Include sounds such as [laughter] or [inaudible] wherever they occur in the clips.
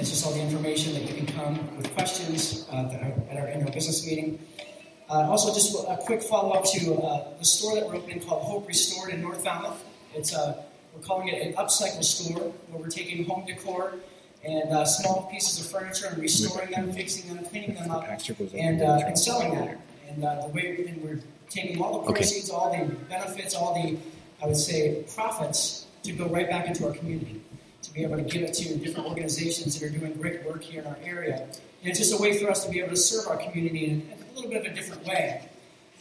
It's just all the information that you can come with questions uh, at, our, annual business meeting. Uh, also, just a quick follow up to uh, the store that we're opening called Hope Restored in North Falmouth. It's uh, we're calling it an upcycle store where we're taking home decor and uh, small pieces of furniture and restoring them, fixing them, cleaning them up, and, uh, and selling them. And uh, the way and we're taking all the proceeds, okay. all the benefits, all the I would say profits to go right back into our community, to be able to give it to different organizations that are doing great work here in our area. And it's just a way for us to be able to serve our community in a little bit of a different way.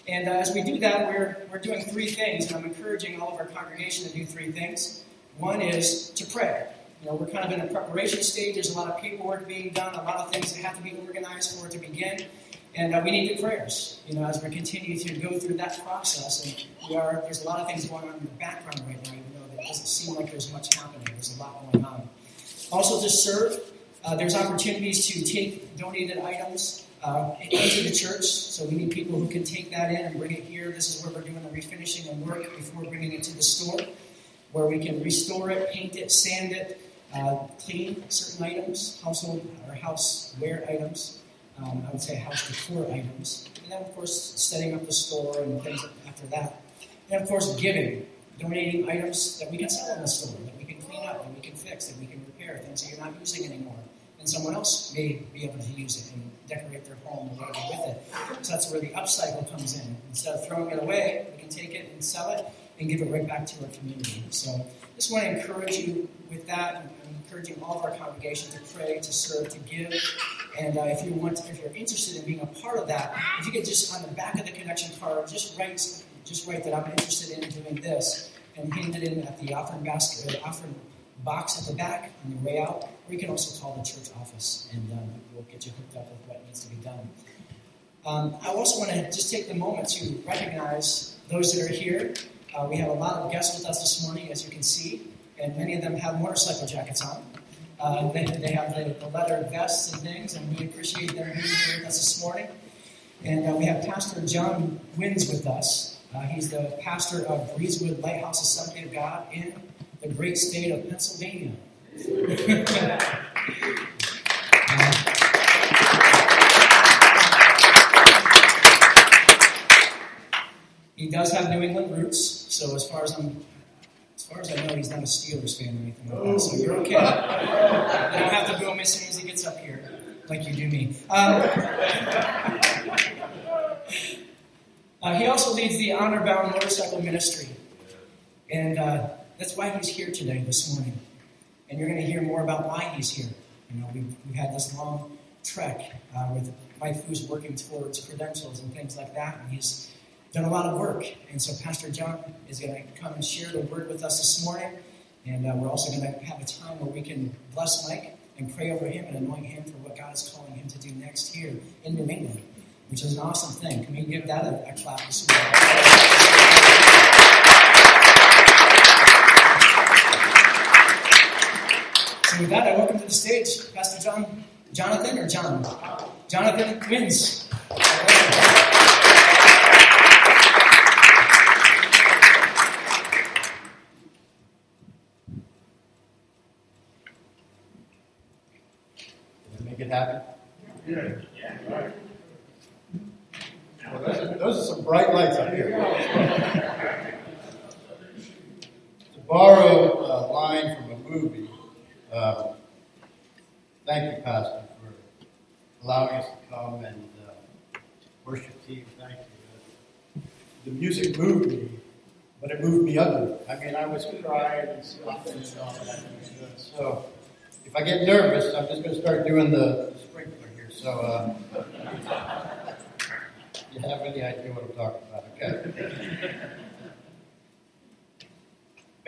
And uh, as we do that, we're, we're doing three things, and I'm encouraging all of our congregation to do three things. One is to pray. You know, we're kind of in a preparation stage. There's a lot of paperwork being done, a lot of things that have to be organized for it to begin. And uh, we need your prayers, you know, as we continue to go through that process. And we are, there's a lot of things going on in the background right now, doesn't seem like there's much happening. There's a lot going on. Also, to serve, uh, there's opportunities to take donated items uh, into the church. So we need people who can take that in and bring it here. This is where we're doing the refinishing and work before bringing it to the store, where we can restore it, paint it, sand it, uh, clean certain items, household or houseware items. Um, I would say house decor items. And then, of course, setting up the store and things after that. And, of course, giving, donating items that we can sell in the store, that we can clean up, that we can fix, that we can repair, things that you're not using anymore and someone else may be able to use it and decorate their home or whatever with it. So that's where the upcycle comes in. Instead of throwing it away, we can take it and sell it and give it right back to our community. So I just want to encourage you with that. I'm encouraging all of our congregation to pray, to serve, to give. And uh, if you want, to, if you're interested in being a part of that, if you could just on the back of the connection card, just write, just write that I'm interested in doing this, and hand it in at the offering basket, or the offering box at the back on your way out, or you can also call the church office and um, we'll get you hooked up with what needs to be done. Um, I also want to just take the moment to recognize those that are here. Uh, we have a lot of guests with us this morning, as you can see, and many of them have motorcycle jackets on. Uh, they, they, have the, the, leather vests and things, and we appreciate them being here with us this morning. And uh, we have Pastor John Wins with us. Uh, he's the pastor of Breezewood Lighthouse Assembly of God in the great state of Pennsylvania. [laughs] he does have New England roots, so as far as I'm as far as I know, he's not a Steelers fan or anything like that, so you're okay. you don't have to boo him as soon as he gets up here, like you do me. Um, uh, he also leads the Honor Bound Motorcycle Ministry. And uh, that's why he's here today, this morning. And you're going to hear more about why he's here. You know, we've, we've had this long trek uh, with Mike who's working towards credentials and things like that, and he's done a lot of work. And so Pastor John is going to come and share the word with us this morning. And uh, we're also going to have a time where we can bless Mike and pray over him and anoint him for what God is calling him to do next here in New England, which is an awesome thing. Can we give that a, a clap this morning? So with that, I welcome to the stage Pastor John, Jonathan or John? Jonathan Wins. Make it happen. Yeah. Well, those, are, some bright lights up here. to borrow a line from a movie, uh, thank you, Pastor, for allowing us to come and uh, worship team. Thank you. The music moved me, but it moved me ugly. I mean, I was crying and stopping and all that. So, if I get nervous, I'm just going to start doing the sprinkler here. So, uh, you have any idea what I'm talking about? Okay.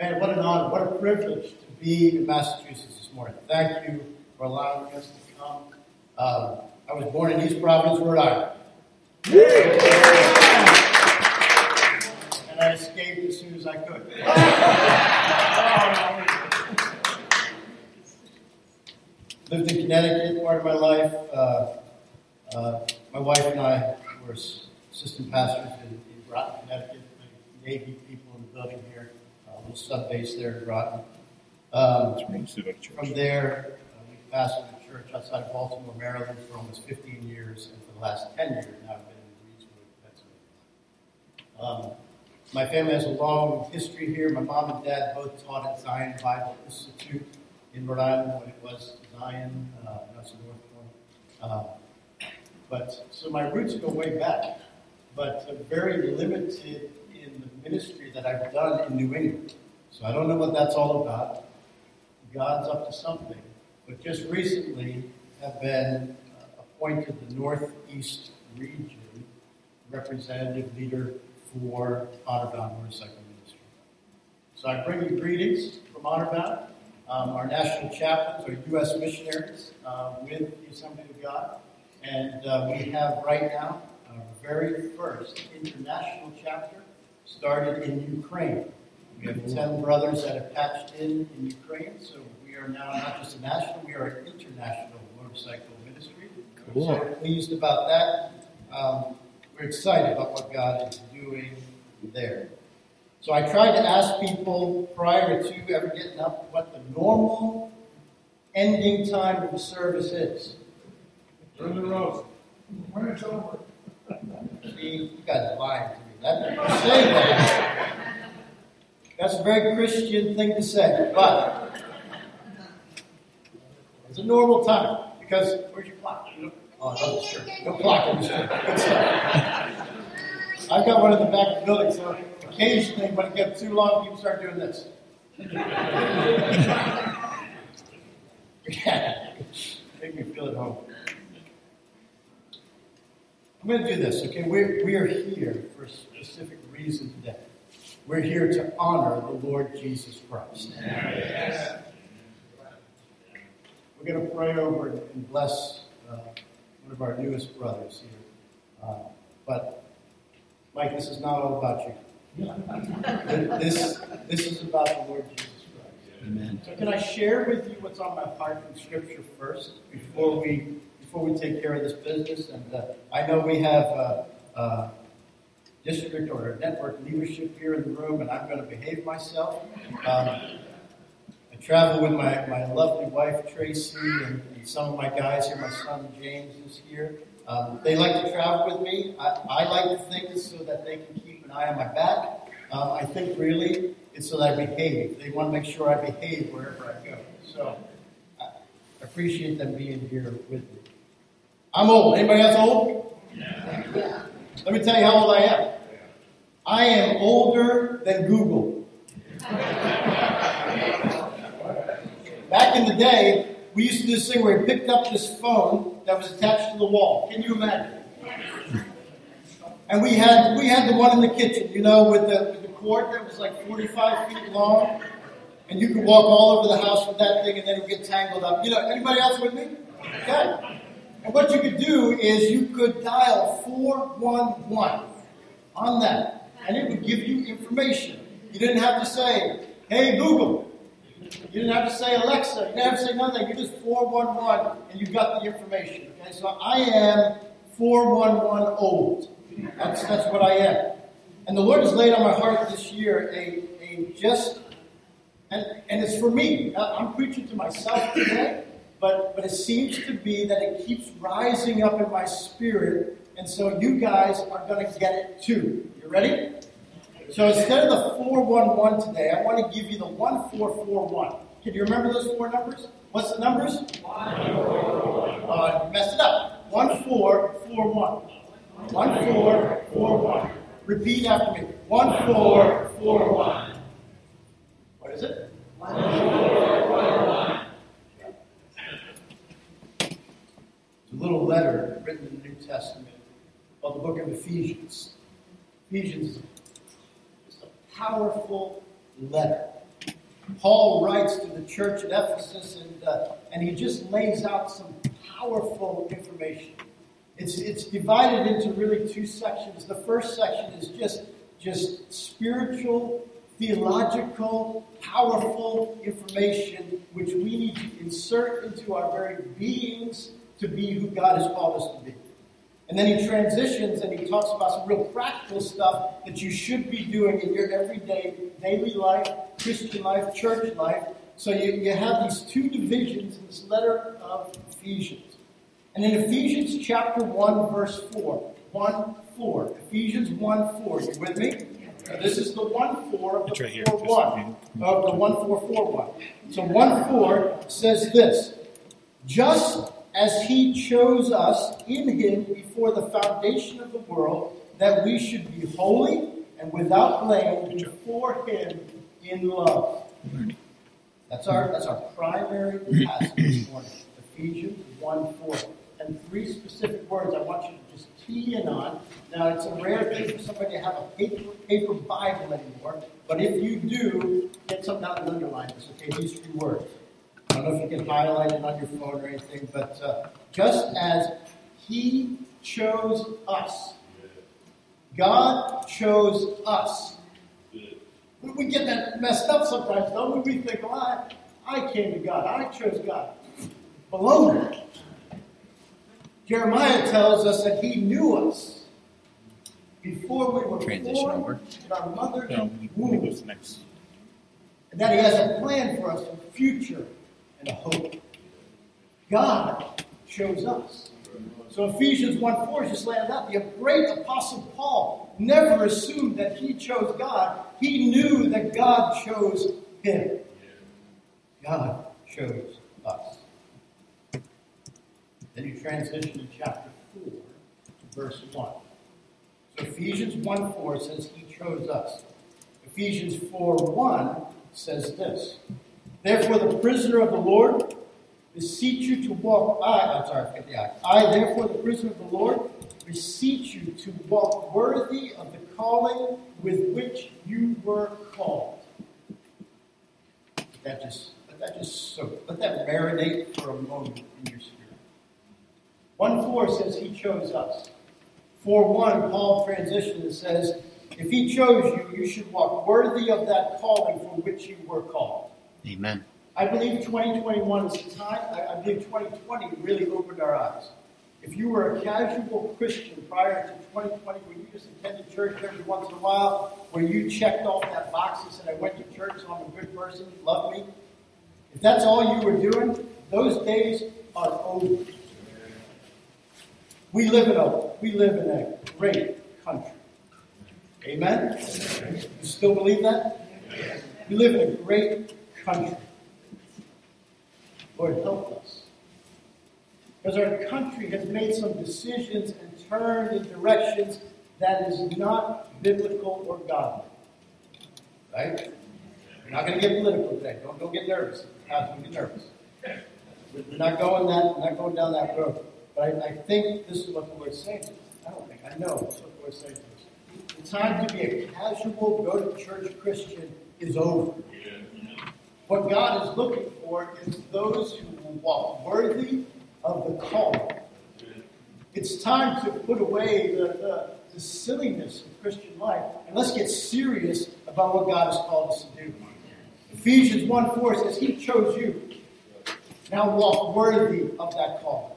[laughs] Man, what an honor, what a privilege to be in Massachusetts this morning. Thank you for allowing us to come. Um, I was born in East Providence, Rhode Island. And I escaped as soon as I could. [laughs] Lived in Connecticut part of my life. Uh, uh, my wife and I were assistant pastors in, in Groton, Connecticut. Navy people in the building here a little sub base there in Groton. Um, from there, uh, we pastored the church outside of Baltimore, Maryland for almost 15 years, and for the last 10 years now I've been in Breezewood, Pennsylvania. Um, my family has a long history here. My mom and dad both taught at Zion Bible Institute in Rhode Island when it was Zion, uh, now it's North Point. Um, but so my roots go way back, but very limited in the ministry that I've done in New England. So I don't know what that's all about. God's up to something. But just recently have been uh, appointed the Northeast region representative leader for Honorbound Motorcycle Ministry. So I bring you greetings from Honorbound, um, our national chaplains, our U.S. missionaries uh, with the Assembly of God. And uh, we have right now our very first international chapter started in Ukraine. We have 10 brothers that have patched in in Ukraine, so we are now not just a national, we are an international motorcycle ministry. Cool. So we're pleased about that. Um, we're excited about what God is doing there. So I tried to ask people prior to ever getting up what the normal ending time of the service is. When it's over. See, you are lying to me. That, say that. That's a very Christian thing to say, but it's a normal time because where's your clock? Oh, no, sure. No clock in the Good. Uh, I've got one in the back of the building, so occasionally when it gets too long, people start doing this. [laughs] Yeah. Make me feel at home. I'm going to do this, okay? We're, we are here for a specific reason today. We're here to honor the Lord Jesus Christ. Yes. We're going to pray over and bless uh, one of our newest brothers here. Uh, but, Mike, this is not all about you. [laughs] this, this is about the Lord Jesus Christ. Amen. So, can I share with you what's on my heart from Scripture first before we before we take care of this business? And uh, I know we have uh, uh district or network leadership here in the room, and I'm going to behave myself. Um, I travel with my, my lovely wife, Tracy, and, and, some of my guys here. My son, James, is here. Um, they like to travel with me. I, I, like to think so that they can keep an eye on my back. Um, I think really it's so that I behave. They want to make sure I behave wherever I go. So I appreciate them being here with me. I'm old. Anybody else old? Yeah. Let me tell you how old I am. I am older than Google. Back in the day, we used to do this thing where we picked up this phone that was attached to the wall. Can you imagine? And we had we had the one in the kitchen, you know, with the, with the cord that was like 45 feet long, and you could walk all over the house with that thing, and then it would get tangled up. You know, anybody else with me? Okay. And what you could do is you could dial 411 on that, and it would give you information. You didn't have to say, hey, Google. You didn't have to say Alexa. You didn't have to say nothing. You just 411 and you got the information. Okay, so I am 411 old. That's, that's what I am. And the Lord has laid on my heart this year a, a just, and, and it's for me. I'm preaching to myself today but, but it seems to be that it keeps rising up in my spirit, and so you guys are going to get it too. You ready? So instead of the 411 today, I want to give you the 1441. Can you remember those four numbers? What's the numbers? Uh, messed it up. 1441. 1441. Repeat after me. 1441. What is it? 1441. Little letter written in the New Testament called the book of Ephesians. Ephesians is a powerful letter. Paul writes to the church at Ephesus, and, uh, and he just lays out some powerful information. It's, it's divided into really two sections. The first section is just, just spiritual, theological, powerful information which we need to insert into our very beings to be who God has called us to be. And then he transitions and he talks about some real practical stuff that you should be doing in your everyday, daily life, Christian life, church life, So you, you have these two divisions in this letter of Ephesians. And in Ephesians chapter 1, verse 4, 1 4, Ephesians 1 4, you with me? So this is the 1 4 of It's the right here. 4 Just- 1 of the 1 4 4 1. So 1 4 says this Just as he chose us in him before the foundation of the world, that we should be holy and without blame before him in love. That's our that's our primary passage this morning. Ephesians 1 4. And three specific words I want you to just key in on. Now it's a rare thing for somebody to have a paper paper Bible anymore, but if you do, get something out and underline this, okay? These three words. I don't know if you can highlight it on your phone or anything, but uh, just as He chose us, God chose us. We- We get that messed up sometimes, don't we? We think, well, I, I came to God, I chose God. Baloney. Jeremiah tells us that He knew us before we were Transition born over. in our mother's No, womb. it goes next. And that He has a plan for us, a future and hope. God chose us. So Ephesians 1 4 is just laying out. The great apostle Paul never assumed that he chose God. He knew that God chose him. God chose us. Then you transition to chapter 4, verse 1. So Ephesians 1 4 says he chose us. Ephesians 4 1 says this Therefore, the prisoner of the Lord beseech you to walk. I, I'm sorry, I forget the I. I, therefore, the prisoner of the Lord, beseech you to walk worthy of the calling with which you were called. That just let that just soak. Let that marinate for a moment in your spirit. One four says he chose us. Four one, Paul transitions and says, if he chose you, you should walk worthy of that calling for which you were called. Amen. I believe 2021 is the time, I, I believe 2020 really opened our eyes. If you were a casual Christian prior to 2020, where you just attended church every once in a while, where you checked off that box and said, I went to church, so I'm a good person, love me. If that's all you were doing, those days are over. We live in a, we live in a great country. Amen? You still believe that? We live in a great country. Lord, help us. Because our country has made some decisions and turned in directions that is not biblical or godly. Right? We're not going to get political today. Don't, don't get nervous. Don't get nervous. We're not going that. Not going down that road. But I, I think this is what the Lord's saying. I don't think I know. What the Lord's saying. The time to be a casual, go to church Christian is over. What God is looking for is those who will walk worthy of the call. It's time to put away the, the, the silliness of Christian life and let's get serious about what God has called us to do. Ephesians 1 4 says, He chose you. Now walk worthy of that call.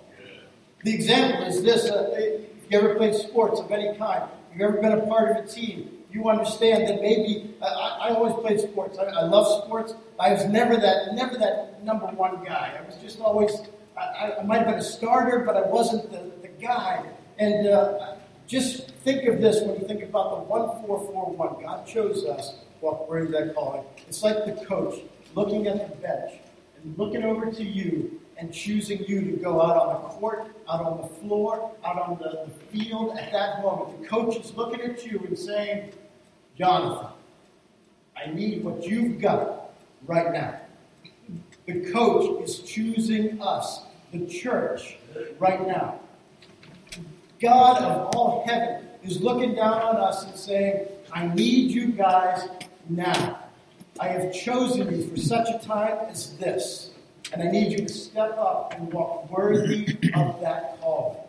The example is this uh, if you ever played sports of any kind, if you've ever been a part of a team, you understand that maybe I, I always played sports. I, I love sports. I was never that never that number one guy. I was just always I, I might have been a starter, but I wasn't the, the guy. And uh, just think of this when you think about the one four four one. God chose us. Walk where that calling. It's like the coach looking at the bench and looking over to you and choosing you to go out on the court, out on the floor, out on the, the field at that moment. The coach is looking at you and saying, Jonathan, I need what you've got right now. The coach is choosing us, the church, right now. God of all heaven is looking down on us and saying, I need you guys now. I have chosen you for such a time as this. And I need you to step up and walk worthy of that call.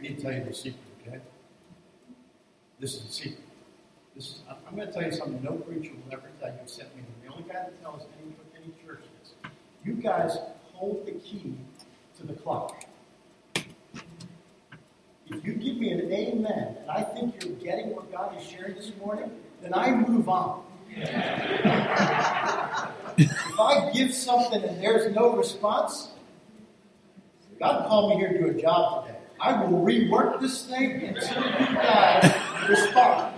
Need to tell you the secret, okay? This is a secret. This is, I'm, going to tell you something no preacher will ever tell you except me. The only guy that tells any, any church. You guys hold the key to the clock. If you give me an amen, and I think you're getting what God is sharing this morning, then I move on. if I give something and there's no response, God called me here to do a job today. I will rework this thing until you guys respond.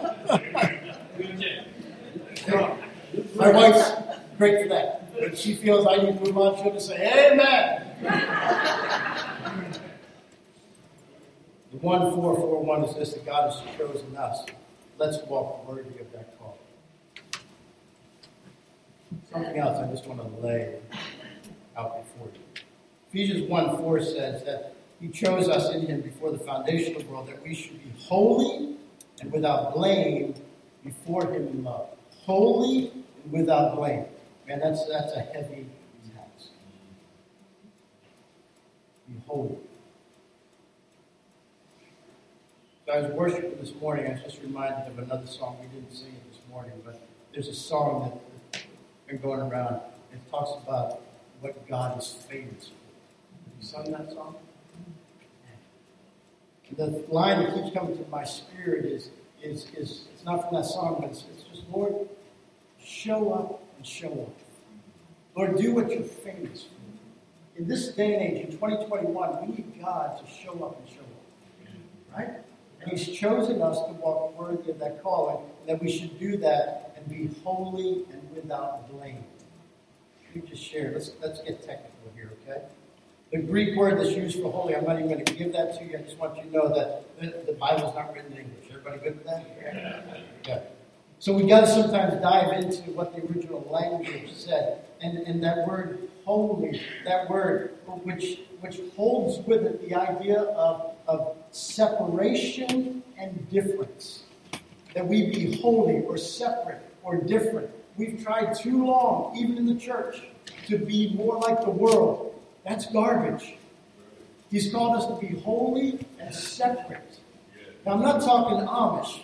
My wife's great for that. When she feels I need to move on, she'll just say, Amen. the 1441 is this that God has chosen us. Let's walk worthy of that call. Something else I just want to lay out before you. Ephesians 1 4 says that He chose us in Him before the foundation of the world that we should be holy and without blame before Him in love. Holy and without blame. Man, that's, that's a heavy task. Be holy. So I was worshiping this morning. I was just reminded of another song. We didn't sing this morning, but there's a song that's been going around. It talks about what God is famous for. Have you sung that song? The line that keeps coming to my spirit is, is, is it's not from that song, but it's, it's just, Lord, show up and show off. Lord, do what you're famous for. In this day and age, in 2021, we need God to show up and show off. Right? And He's chosen us to walk worthy of that calling, and that we should do that and be holy and without blame. We just share. Let's let's get technical here, okay? The Greek word that's used for holy, I'm not even going to give that to you. I just want you to know that the, the Bible's not written in English. Everybody good with that? Yeah. So we got to sometimes dive into what the original language said, and and that word holy, that word which which holds with it the idea of of separation and difference. That we be holy or separate or different. We've tried too long, even in the church, to be more like the world. That's garbage. He's called us to be holy and separate. Now, I'm not talking Amish.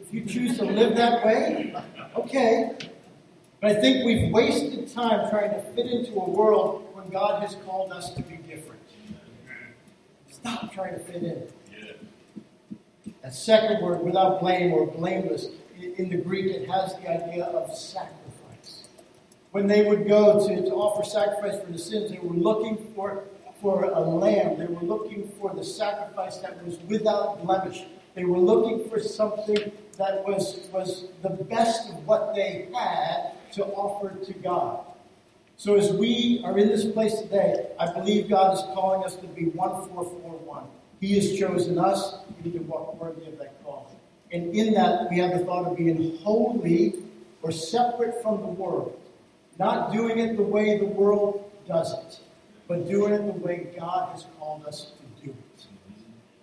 If you choose to live that way, okay. But I think we've wasted time trying to fit into a world when God has called us to be different. Stop trying to fit in. That second word, without blame or blameless, in the Greek, it has the idea of sacrifice. When they would go to, to offer sacrifice for the sins, they were looking for, for a lamb. They were looking for the sacrifice that was without blemish. They were looking for something that was, was the best of what they had to offer to God. So as we are in this place today, I believe God is calling us to be 1441. He has chosen us. We need to walk worthy of that call. And in that, we have the thought of being holy or separate from the world. Not doing it the way the world does it, but doing it the way God has called us to do it.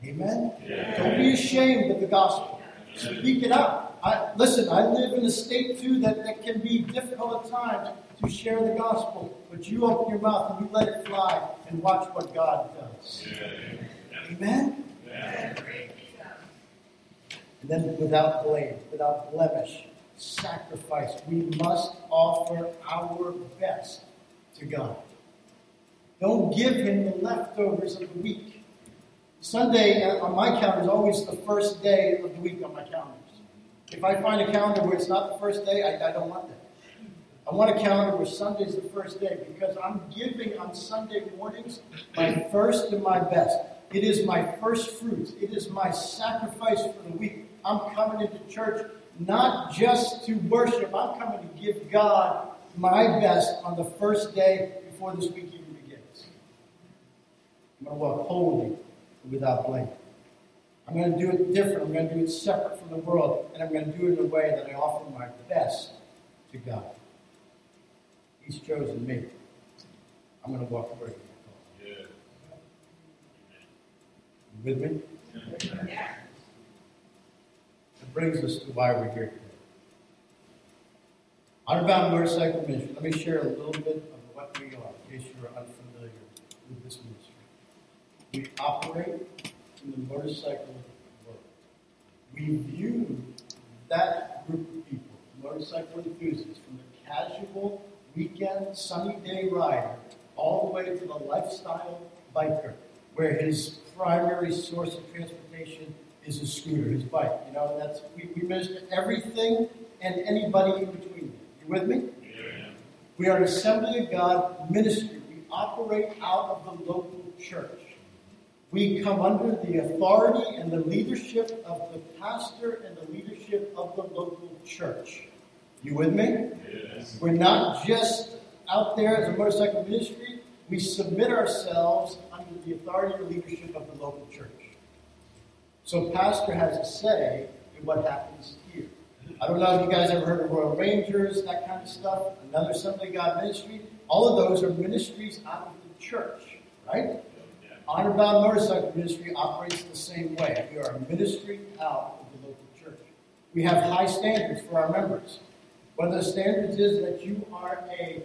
Amen? Yeah. Don't be ashamed of the gospel. Speak it out. I, listen, I live in a state too that, that can be difficult at times to share the gospel, but you open your mouth and you let it fly and watch what God does. Yeah. Amen? Yeah. And then without blame, without blemish, sacrifice. We must offer our best to God. Don't give Him the leftovers of the week. Sunday uh, on my calendar is always the first day of the week on my calendars. If I find a calendar where it's not the first day, I, I don't want that. I want a calendar where Sunday's the first day because I'm giving on Sunday mornings my first and my best. It is my first fruits. It is my sacrifice for the week. I'm coming into church not just to worship, I'm coming to give God my best on the first day before this week even begins. I'm going to walk holy without blame. I'm going to do it different. I'm going to do it separate from the world, and I'm going to do it in a way that I offer my best to God. He's chosen me. I'm going to walk away. with me? Yeah. Brings us to why we're here today. Honor-bound motorcycle ministry. Let me share a little bit of what we are, in case you're unfamiliar with this ministry. We operate in the motorcycle world. We view that group of people, motorcycle enthusiasts, from the casual weekend sunny day rider all the way to the lifestyle biker where his primary source of transportation is his scooter, his bike. You know, that's we, we minister everything and anybody in between. You with me? We are an Assembly of God ministry. We operate out of the local church. We come under the authority and the leadership of the pastor and the leadership of the local church. You with me? Yes. We're not just out there as a motorcycle ministry. We submit ourselves under the authority and leadership of the local church. So, pastor has a say in what happens here. I don't know if you guys ever heard of Royal Rangers, that kind of stuff. Another Assembly God ministry. All of those are ministries out of the church, right? Honor Bound Motorcycle Ministry operates the same way. We are a ministry out of the local church. We have high standards for our members. One of the standards is that you are a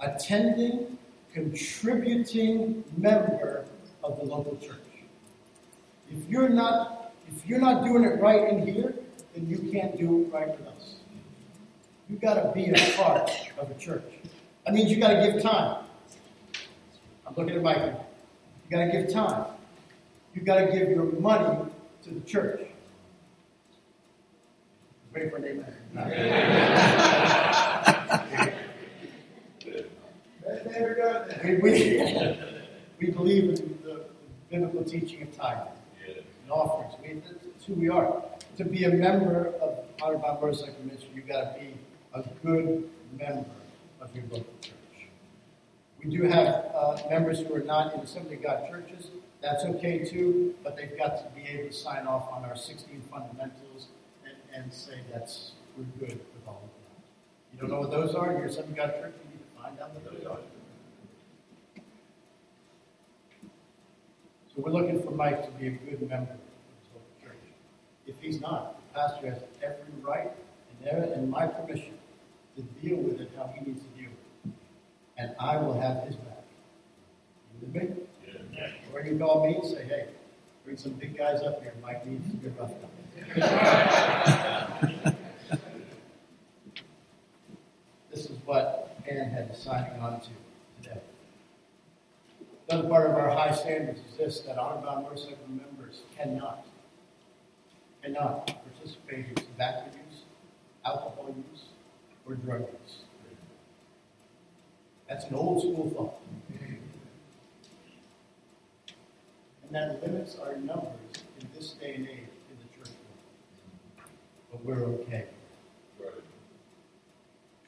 attending, contributing member of the local church. If you're not, if you're not doing it right in here, then you can't do it right with us. You've got to be a part of a church. That means you've got to give time. I'm looking at Mike. You've got to give time. You've got to give your money to the church. Wait for an amen. That never got that. We, we, we believe in the biblical teaching of tithing offerings. We, that's who we are. To be a member of Honor Bound Motorcycle Ministry, you've got to be a good member of your local church. We do have uh, members who are not in Assembly of God churches. That's okay too, but they've got to be able to sign off on our 16 fundamentals and, and say that's we're good with all of that. You don't know what those are? You're Assembly of God church. You need to find out what those are. So we're looking for Mike to be a good member of this local church. If he's not, the pastor has every right and, every, and my permission to deal with it how he needs to deal with it. And I will have his back. You with me? Yeah. Or you call me and say, hey, bring some big guys up here. Mike needs to get roughed up. [laughs] this is what Ann had to signing on to today. Another part of our high standards is this that bound motorcycle members cannot, cannot participate in tobacco use, alcohol use, or drug use. That's an old school thought. And that limits our numbers in this day and age in the church world. But we're okay.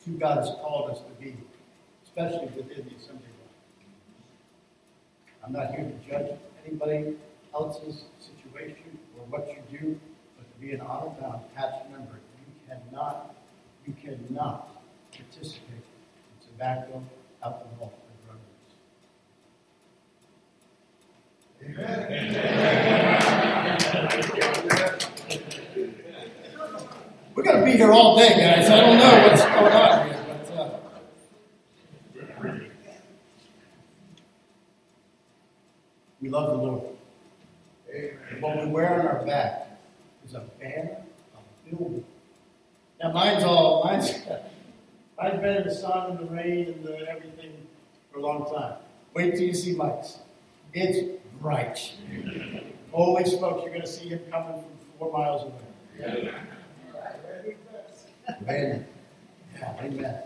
Who God has called us to be, especially within the assembly line. I'm not here to judge anybody else's situation or what you do, be an honor bound patch member, you cannot, you cannot participate in tobacco, alcohol, and drug use. We're going to be here all day, guys. I don't know what's going on here, but uh, we love the Lord. And what we wear on our back is a banner, a building. Now, mine's all mine's. [laughs] I've been in the sun and the rain and the everything for a long time. Wait till you see Mike's. It's bright. Holy smokes, you're going to see him coming from four miles away. [laughs] Amen. Yeah, amen.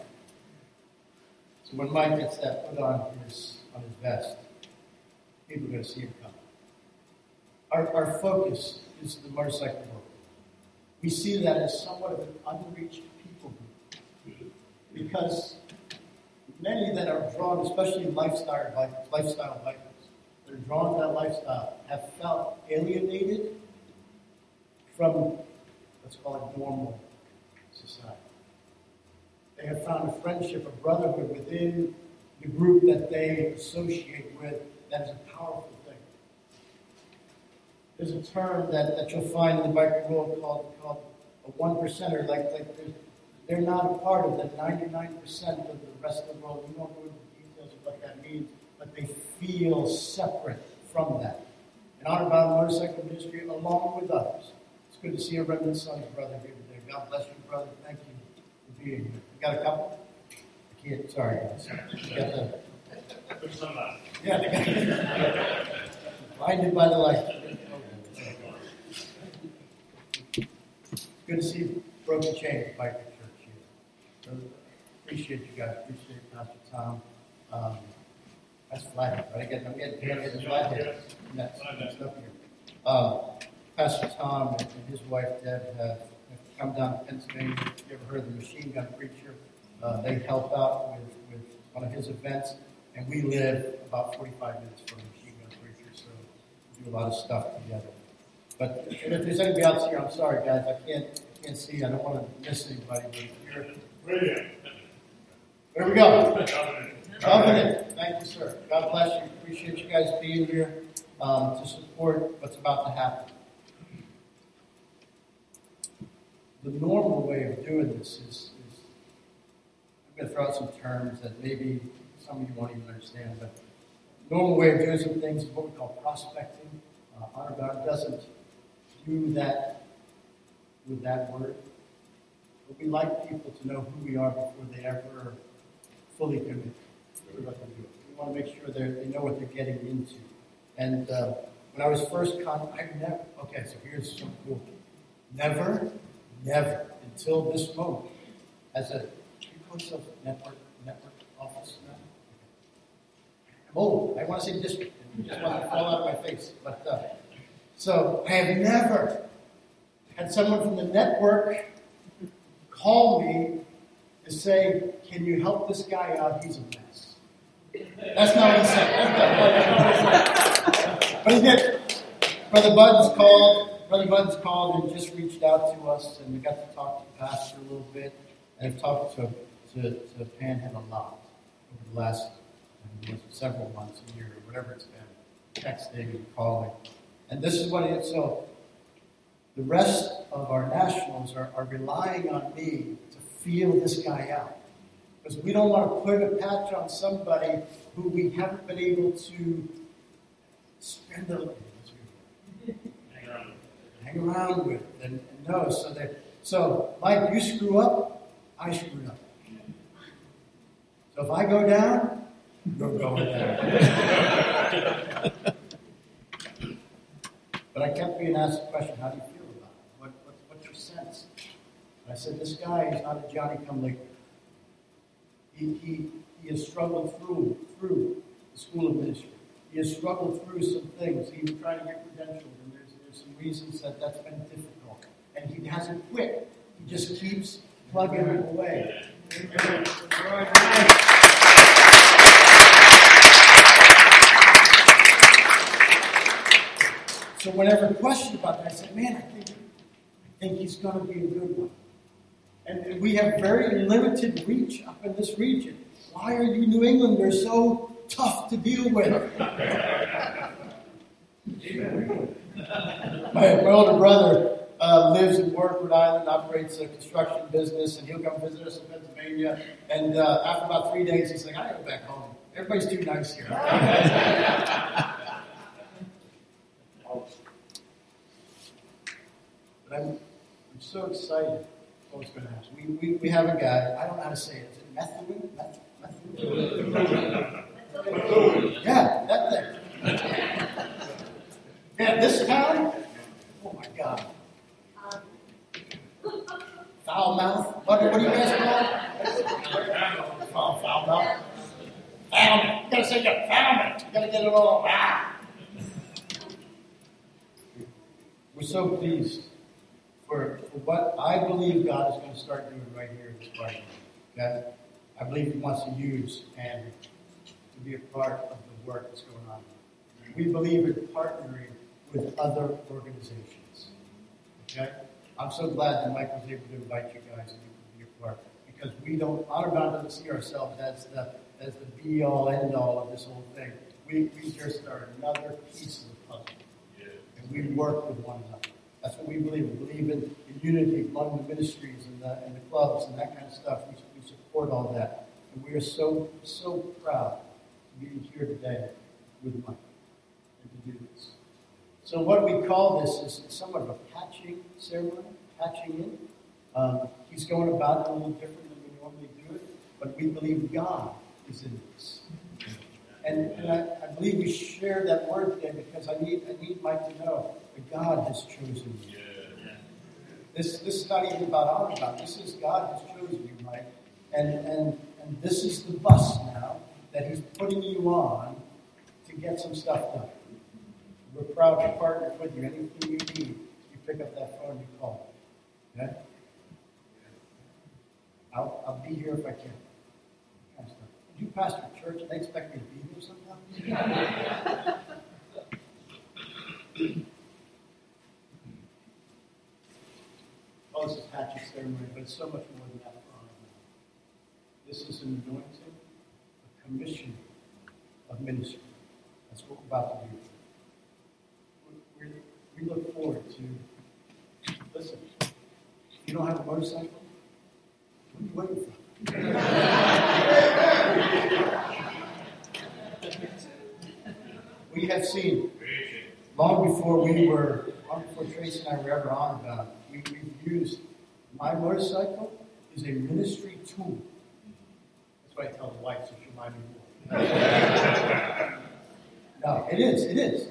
So when Mike gets that put on his on his vest, people are going to see him coming. Our, our focus is the motorcycle world. We see that as somewhat of an unreached people group because many that are drawn, especially lifestyle lifestyle bikers, that are drawn to that lifestyle, have felt alienated from let's call it normal society. They have found a friendship, a brotherhood within the group that they associate with that is a powerful. There's a term that, that you'll find in the biker world called, called a one percenter, like, like they're, they're not a part of the 99% of the rest of the world. We won't go into details of what that means, but they feel separate from that. And Honor Bound Motorcycle Ministry, along with others. It's good to see a Remnant Sons brother here today. God bless you, brother. Thank you for being here. You got a couple? I can't, sorry, got the, yeah. [laughs] Blinded by the light. Good to see Broken Chains Biker Church. So, appreciate you guys. Appreciate Pastor Tom. Um, that's flathead, right? I get, I'm getting, I'm getting flathead. That's, that's up here. Um, Pastor Tom and and his wife Deb have, have come down to Pennsylvania. You ever heard of the Machine Gun Preacher? Uh, they help out with, with one of his events, and we live about 45 minutes from the Machine Gun Preacher, so we do a lot of stuff together. But and if there's anybody else here, I'm sorry, guys, I can't, can't see. I don't want to miss anybody. You're, Brilliant. there we go. Covenant. Thank you, sir. God bless you. Appreciate you guys being here um, to support what's about to happen. The normal way of doing this is, is I'm going to throw out some terms that maybe some of you won't even understand, but normal way of doing some things is what we call prospecting. Uh, Honor Bound doesn't do that with that word. But we like people to know who we are before they ever fully commit. We want to make sure they know what they're getting into. And uh, when I was first con, I never. Okay, so here's some cool. Never, never until this moment, as a you network network office now. I'm old. I want to say district. it just want to fall out of my face. But uh, so I have never had someone from the network call me to say, "Can you help this guy out? He's a mess." That's not what he said. but he did. Brother Buttons called. Brother Buttons called and just reached out to us, and we got to talk to the pastor a little bit, and I've talked to to, to Panhead a lot over the last several months, a year, or whatever it's been, texting and calling. And this is what it is. So the rest of our nationals are, are relying on me to feel this guy out. Because we don't want to put a patch on somebody who we haven't been able to spend a hang around with and, and know. So that so Mike, you screw up, I screwed up. So if I go down, you're going down. [laughs] but I kept being asked the question, how do you feel about it? What, what, what's your sense? And I said, this guy is not a Johnny come lately. He, he, he has struggled through through the school of ministry. He has struggled through some things. He was trying to get credentialed, and there's, there's some reasons that that's been difficult. And he hasn't quit. He just keeps plugging away. So whenever questioned about that, I said, man, I think, I think he's going to be a good one. And we have very limited reach up in this region. Why are you New Englanders so tough to deal with? my, [laughs] my older brother uh, lives in Warwick, Rhode Island, operates a construction business, and he'll come visit us in Pennsylvania. And uh, after about three days, he's like, I gotta go back home. Everybody's too nice here. [laughs] but I'm, I'm so excited. I was going to ask. We, we, we have a guy, I don't know how to say it. Is it methuen? Meth? Yeah, that thing. Yeah, this town, oh my God. Foul mouth. What, what do you guys call it? Foul, foul mouth. Foul it. You gotta say you found it. You gotta get it all. Ah. We're so pleased for, for what I believe God is going to start doing right here in this party. Okay? I believe He wants to use and to be a part of the work that's going on. We believe in partnering with other organizations. Okay? I'm so glad that Mike was able to invite you guys and you could be a part. Because we don't, our God doesn't see ourselves as the, as the be all end all of this whole thing. We, we just are another piece of the puzzle. And we work with one another. That's what we believe. We believe in, unity among the ministries and the, and the clubs and that kind of stuff. We, we support all that. And we are so, so proud to be here today with Mike and to do this. So what we call this is somewhat of a patching ceremony, patching in. Um, he's going about it a little different than we normally do it, but we believe God is in this. And, and I, I believe we share that word today because I need, I need Mike to know that God has chosen you. This, this is not even about our God. This is God has chosen you, Mike, And, and, and this is the bus now that he's putting you on to get some stuff done. We're proud to partner with you. Anything you need, you pick up that phone, you call. Okay? I'll, I'll be here if I can. You pastor a church, and they expect me to be here sometimes? oh, this is Patrick's ceremony, but it's so much more than that for This is an anointing, a commission of ministry. That's what we're about to do. We, we, look forward to, listen, you don't have a motorcycle, what are you waiting for? We have seen, long before we were, long before Tracy and I were ever on about we, we've used my motorcycle is a ministry tool. That's why I tell the wife, so she might be more. no, it is, it is.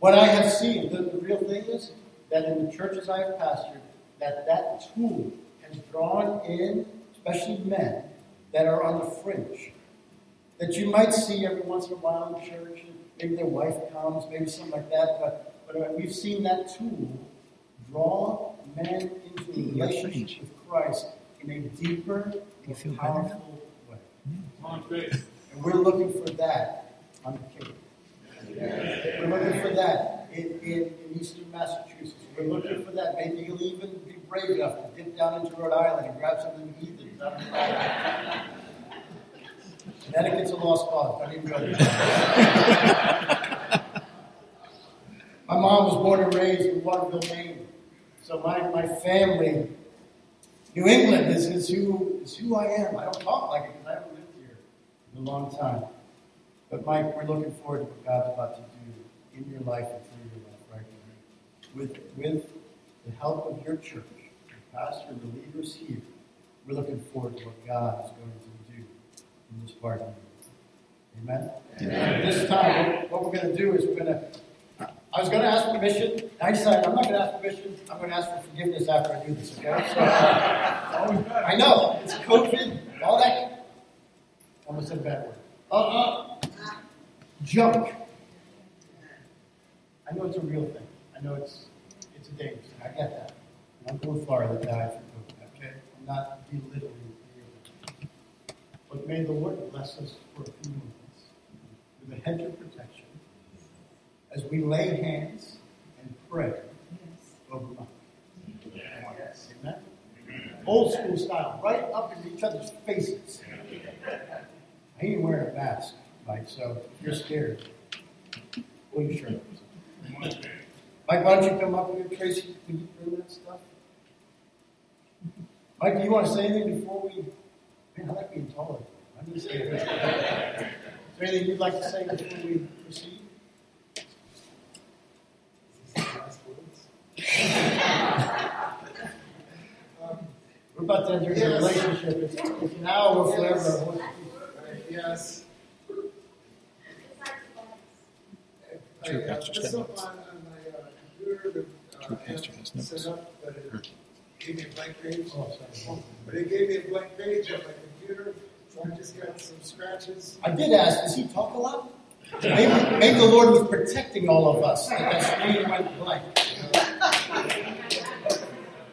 What I have seen, the, the real thing is that in the churches I have pastored, that that tool has drawn in, especially men, that are on the fringe. That you might see every once in a while in church, and maybe their wife comes, maybe something like that, but, but uh, we've seen that tool draw men into a relationship with Christ in a deeper, more powerful way. And we're looking for that on the Cape. We're looking for that in, in, in, eastern Massachusetts. We're looking for that. Maybe you'll even be brave enough to dip down into Rhode Island and grab something to eat. Connecticut's a lost cause. Don't go there. My mom was born and raised in Waterville, Maine. So my, my family, New England is, is, who, is who I am. I don't talk like it because I haven't lived here in a long time. But Mike, we're looking forward to what God's about to do in your life and through your life right now. With, with the help of your church, pastor the here, we're looking forward to what God is going to do in this part of the Amen? Amen. This time, what we're going to do is we're going to I was going to ask permission. I decided I'm not going to ask permission. I'm going to ask for forgiveness after I do this, okay? So, I know. It's COVID, all that. I almost said a bad word. Uh-uh. Junk. I know it's a real thing. I know it's it's a danger. I get that. I'm going Florida died from COVID, okay? I'm not belittling the But may the Lord bless us for a few moments with a hedge of protection as we lay hands and pray over my yes. Amen. Old school style, right up in each other's faces. I ain't wearing a mask, Mike, so if you're scared, pull your shirt up. Mike, why don't you come up here, Tracy? Can you bring that stuff? Mike, do you want to say anything before we? Man, I like being taller. I'm just kidding. Is there anything you'd like to say before we proceed? We're about to enter into yes. a relationship. It's, it's now or forever. Yes. I, True put something on, on my uh, computer uh, True has notes. Set up, but it gave me a blank page. But it gave me a blank page on my computer, so I just got some scratches. I did ask, does he talk a lot? Maybe, maybe the Lord was protecting all of us. That screen went blank.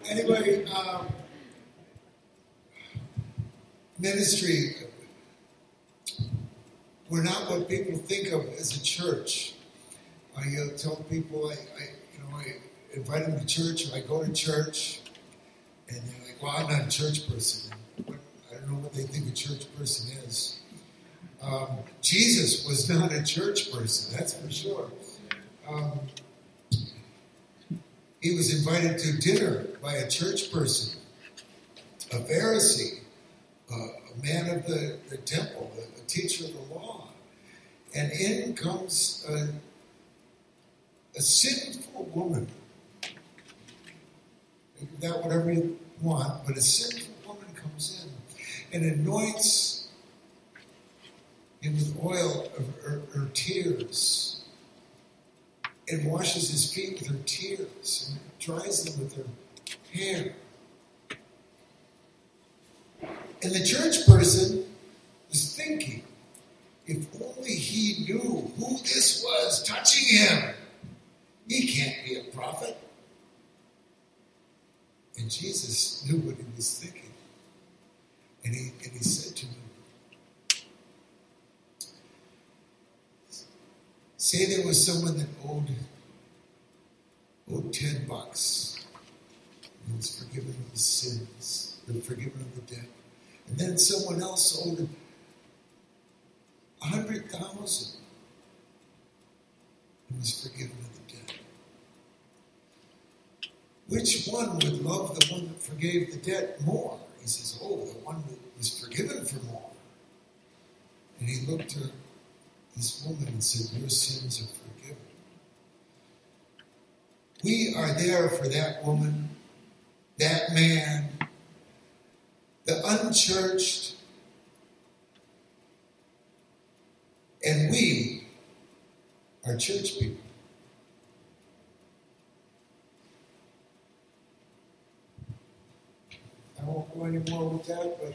[laughs] anyway, um, ministry, we're not what people think of as a church. I uh, tell people, I, I, you know, I invite them to church, or I go to church, and they're like, "Well, I'm not a church person." I don't know what they think a church person is. Um, Jesus was not a church person, that's for sure. Um, he was invited to dinner by a church person, a Pharisee, uh, a man of the, the temple, a, a, teacher of the law. And in comes a, a sinful woman. That whatever you want, but a sinful woman comes in and anoints him with oil of her, her tears and washes his feet with her tears and dries them with her hair. And the church person was thinking, if only he knew who this was touching him. He can't be a prophet. And Jesus knew what he was thinking. And he, and he said to him, Say there was someone that owed, owed 10 bucks and was forgiven of his sins, and forgiven of the debt. And then someone else owed a hundred thousand and was forgiven. Which one would love the one that forgave the debt more? He says, Oh, the one that was forgiven for more. And he looked to this woman and said, Your sins are forgiven. We are there for that woman, that man, the unchurched, and we are church people. I won't go any more with that, but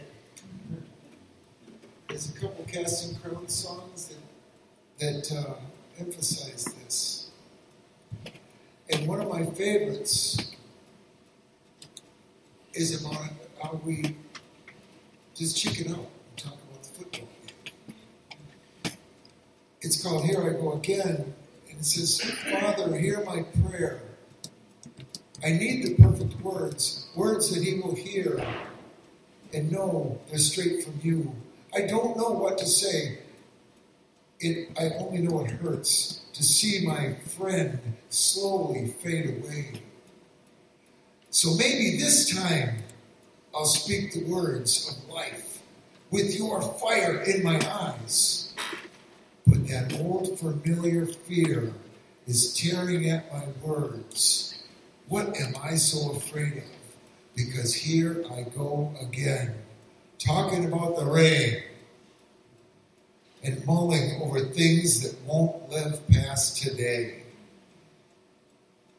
there's a couple Casting Crowns songs that, that uh, emphasize this. And one of my favorites is about how we just chicken out and talk about the football game. It's called Here I Go Again, and it says, Father, hear my prayer. I need the perfect words, words that he will hear and know they're straight from you. I don't know what to say. It, I only know it hurts to see my friend slowly fade away. So maybe this time I'll speak the words of life with your fire in my eyes. But that old familiar fear is tearing at my words. What am I so afraid of? Because here I go again, talking about the rain and mulling over things that won't live past today.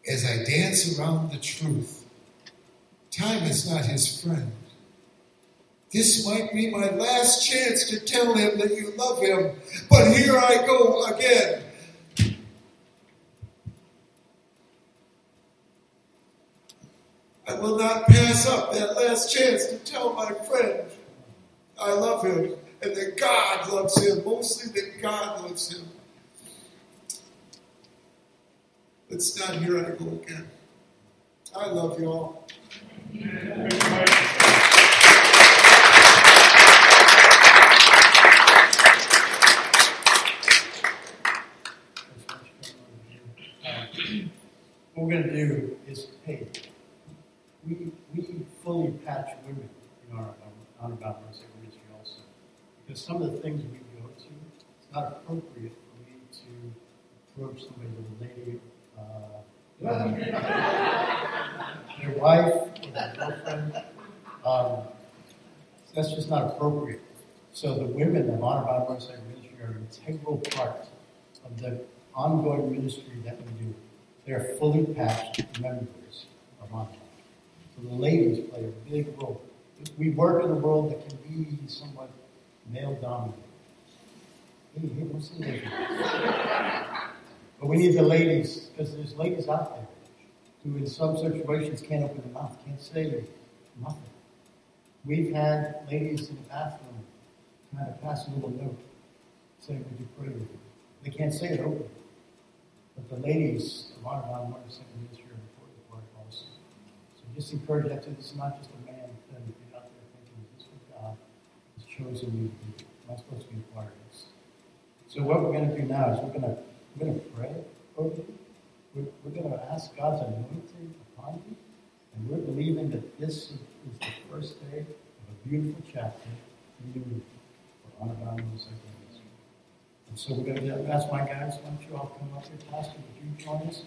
As I dance around the truth, time is not his friend. This might be my last chance to tell him that you love him, but here I go again. I will not pass up that last chance to tell my friend I love him and that God loves him, mostly that God loves him. Let's not here I go again. I love you all. Uh, [clears throat] what we're going to do is, hey, we, we fully patch women in Honor Bound mercy ministry also. Because some of the things we go to, it's not appropriate for me to approach somebody with a lady, uh, [laughs] their wife or their girlfriend. Um, that's just not appropriate. So the women of mercy ministry are an integral part of the ongoing ministry that we do. They're fully patched members of honor. The ladies play a big role. We work in a world that can be somewhat male dominated. Hey, hey? But we need the ladies, because there's ladies out there who in some situations can't open their mouth, can't say nothing. We've had ladies in the bathroom kind of pass a little note saying, Would you pray with me? They can't say it openly. But the ladies of our to say ministry are an important part also. So just encourage that too. This is not just a man thing. If you're out there thinking, this is what God has chosen you to do. I'm not supposed to be a part of this. So what we're going to do now is we're going to we're going to pray over you. We're, we're going to ask God's anointing upon you. And we're believing that this is, the first day of a beautiful chapter in you for honor, bound, and and so we're going to ask my guys, why don't you all come up here? Pastor, would you join us?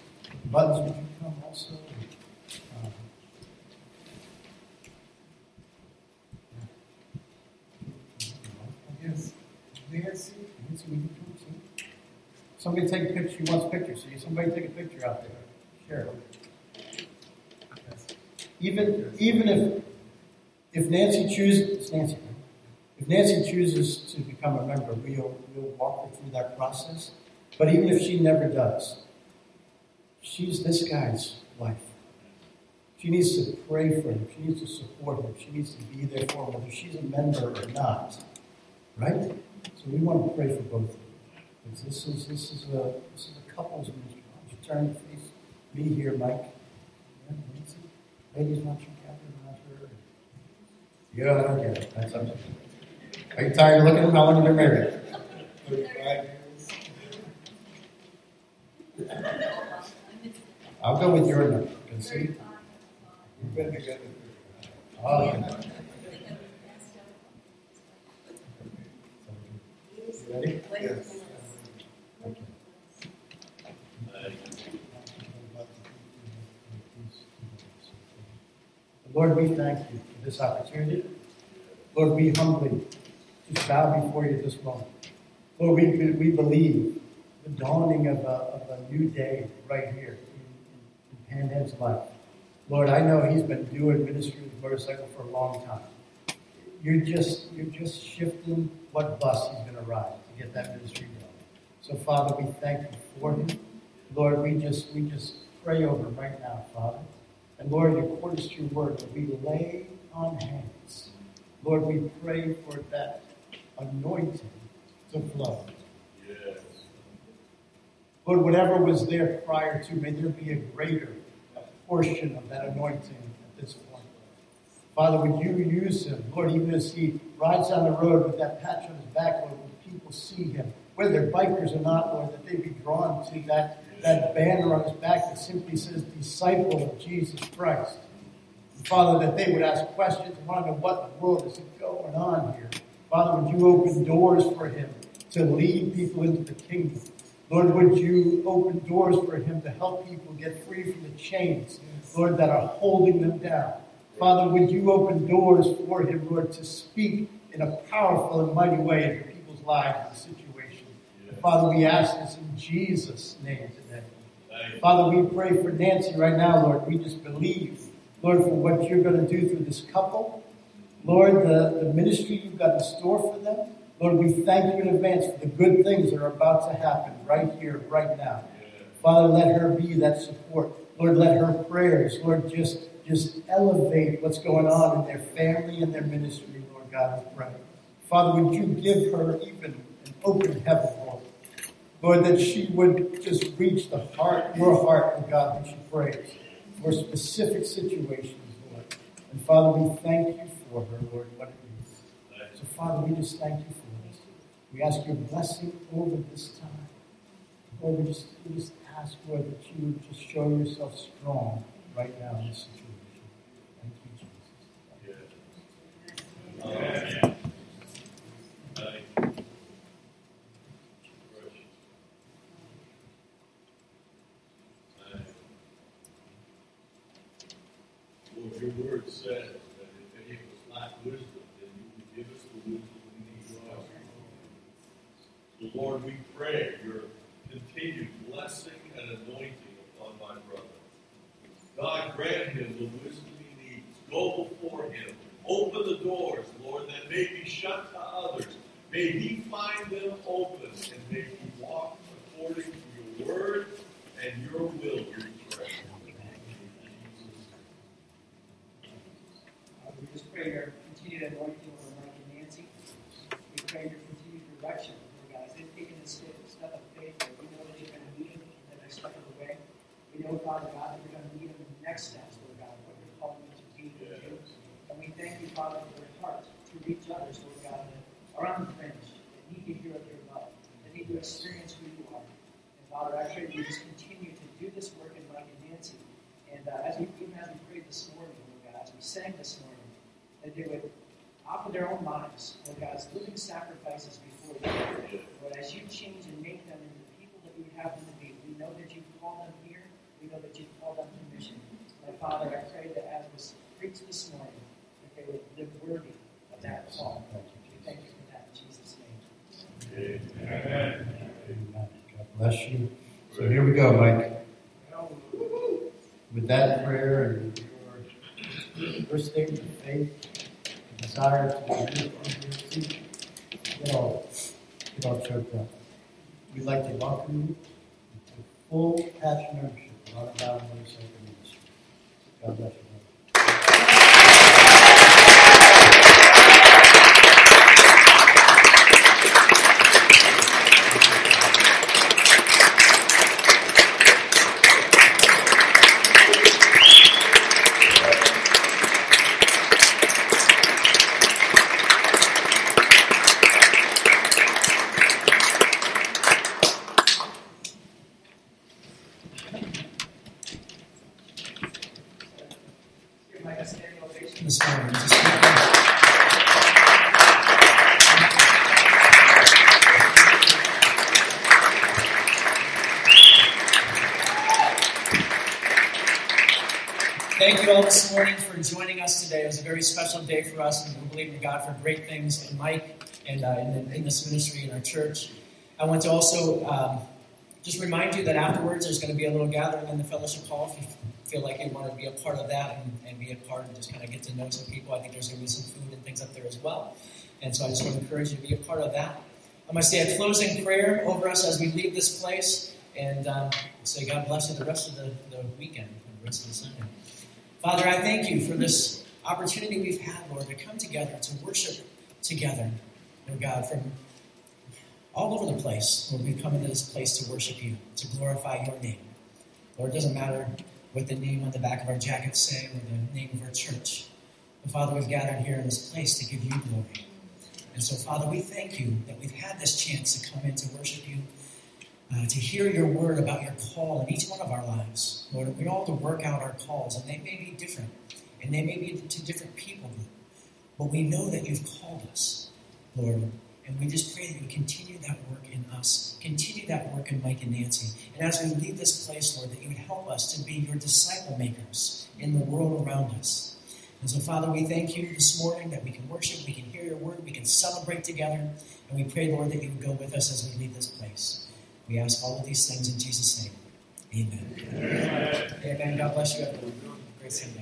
Buttons, would you come also? Uh, Yes. Nancy? Nancy, would you come too? Somebody take a picture. She wants pictures. So somebody take a picture out there. Share. Even, even if, if Nancy chooses, Nancy. If Nancy chooses to become a member, we'll, we'll walk her through that process. But even if she never does, she's this guy's wife. She needs to pray for him. She needs to support him. She needs to be there for him, whether she's a member or not. Right? So we want to pray for both of you. This is this is a this is a couples ministry. Why don't you turn and face me here, Mike? Yeah? Ladies, not you, Catherine, not her. You don't, I don't get you. Are you tired of looking at how long you've married? I'll go with your number. Can see? We've been together. Oh, yeah. Ready? Yes. Lord, we thank you for this opportunity. Lord, we humbly just bow before you this moment. Lord, we, we believe the dawning of a, of a new day right here in, in Panhead's life. Lord, I know he's been doing ministry with motorcycle for a long time. You're just you're just shifting what bus he's going to ride get that ministry done. So, Father, we thank you for him. Lord, we just we just pray over him right now, Father. And Lord, according to your word, that we lay on hands. Lord, we pray for that anointing to flow. Yes. Lord, whatever was there prior to, may there be a greater portion of that anointing at this point. Father, would you use him, Lord, even as he rides down the road with that patch on his back, Lord, people see him, whether they're bikers or not, Lord, that they be drawn to that, that banner on his back that simply says, Disciple of Jesus Christ. And Father, that they would ask questions and want to know what in the world is going on here. Father, would you open doors for him to lead people into the kingdom? Lord, would you open doors for him to help people get free from the chains, Lord, that are holding them down? Father, would you open doors for him, Lord, to speak in a powerful and mighty way into people's lives and situations? Father, we ask this in Jesus' name today. Father, we pray for Nancy right now, Lord. We just believe, Lord, for what you're going to do through this couple. Lord, the, the ministry you've got in store for them. Lord, we thank you in advance for the good things that are about to happen right here, right now. Father, let her be that support. Lord, let her prayers, Lord, just, just elevate what's going on in their family and their ministry, Lord God, we pray. Father, would you give her even an open heaven, Lord? Lord, that she would just reach the heart, your heart, oh God, that she prays for specific situations, Lord. And Father, we thank you for her, Lord, what it is. So, Father, we just thank you for this. We ask your blessing over this time. Lord, we just, we just ask, Lord, that you would just show yourself strong right now in this situation. Thank you, Jesus. Amen. Thank you. Precious. Thank you. Lord, your word says that if any of us lack wisdom, then you will give us the wisdom we need to ask. So, Lord, we pray your continued blessing and anointing upon my brother. God grant him the wisdom he needs. Go before him. Open the doors, Lord, that may be shut to others. May he find them open and may he walk according to your word and your will, we pray. Uh, we just pray your continued anointing over Mike and Nancy. We pray your continued direction, Lord God, as they've taken this step, step of faith, that we know that you're going to meet them in the next step of the way. We know, Father God, that you're going to meet them in the next steps, Lord God, what you're calling them to be and do. And we thank you, Father, for their heart to reach others, Lord God, that are on the fringe, that need to hear of your love, that need to experience who you are. And Father, I pray that you just continue to do this work in Mike and Nancy. And uh, as we, even as we prayed this morning, Lord God, as we sang this morning, that they would offer their own lives, Lord God, as living sacrifices before you. Lord, as you change and make them into the people that you would have them to be. We know that you call them here. We know that you called them to mission. My Father, I pray that as was preached this morning, that they would live worthy of that call. We thank you for that in Jesus' name. Amen. Amen. God bless you. So here we go, Mike. With that prayer and your, your statement of faith, desire to be here get all, get all choked up. We'd like to welcome you to full membership Valley Motorcycle Ministry. God bless you. Give Mike a standing ovation this morning. Just- Thank you all this morning for joining us today. It was a very special day for us, and we believe in God for great things in Mike and uh, in, in this ministry in our church. I want to also um, just remind you that afterwards there's going to be a little gathering in the fellowship hall if you feel like you want to be a part of that and, and be a part and just kind of get to know some people. I think there's going to be some food and things up there as well. And so I just want to encourage you to be a part of that. I'm going to say a closing prayer over us as we leave this place and um, say God bless you the rest of the, the weekend and the rest of the Sunday. Father, I thank you for this opportunity we've had, Lord, to come together, to worship together, Lord God, from all over the place. Lord, we've come into this place to worship you, to glorify your name. Lord, it doesn't matter what the name on the back of our jackets say or the name of our church. But Father, we've gathered here in this place to give you glory. And so, Father, we thank you that we've had this chance to come in to worship you, uh, to hear your word about your call in each one of our lives. Lord, we all to work out our calls, and they may be different, and they may be to different people, but we know that you've called us, Lord. And we just pray that you continue that work in us, continue that work in Mike and Nancy. And as we leave this place, Lord, that you would help us to be your disciple makers in the world around us. And so, Father, we thank you this morning that we can worship, we can hear your word, we can celebrate together. And we pray, Lord, that you would go with us as we leave this place. We ask all of these things in Jesus' name. Amen. Amen. God bless you, everyone. Great Sunday.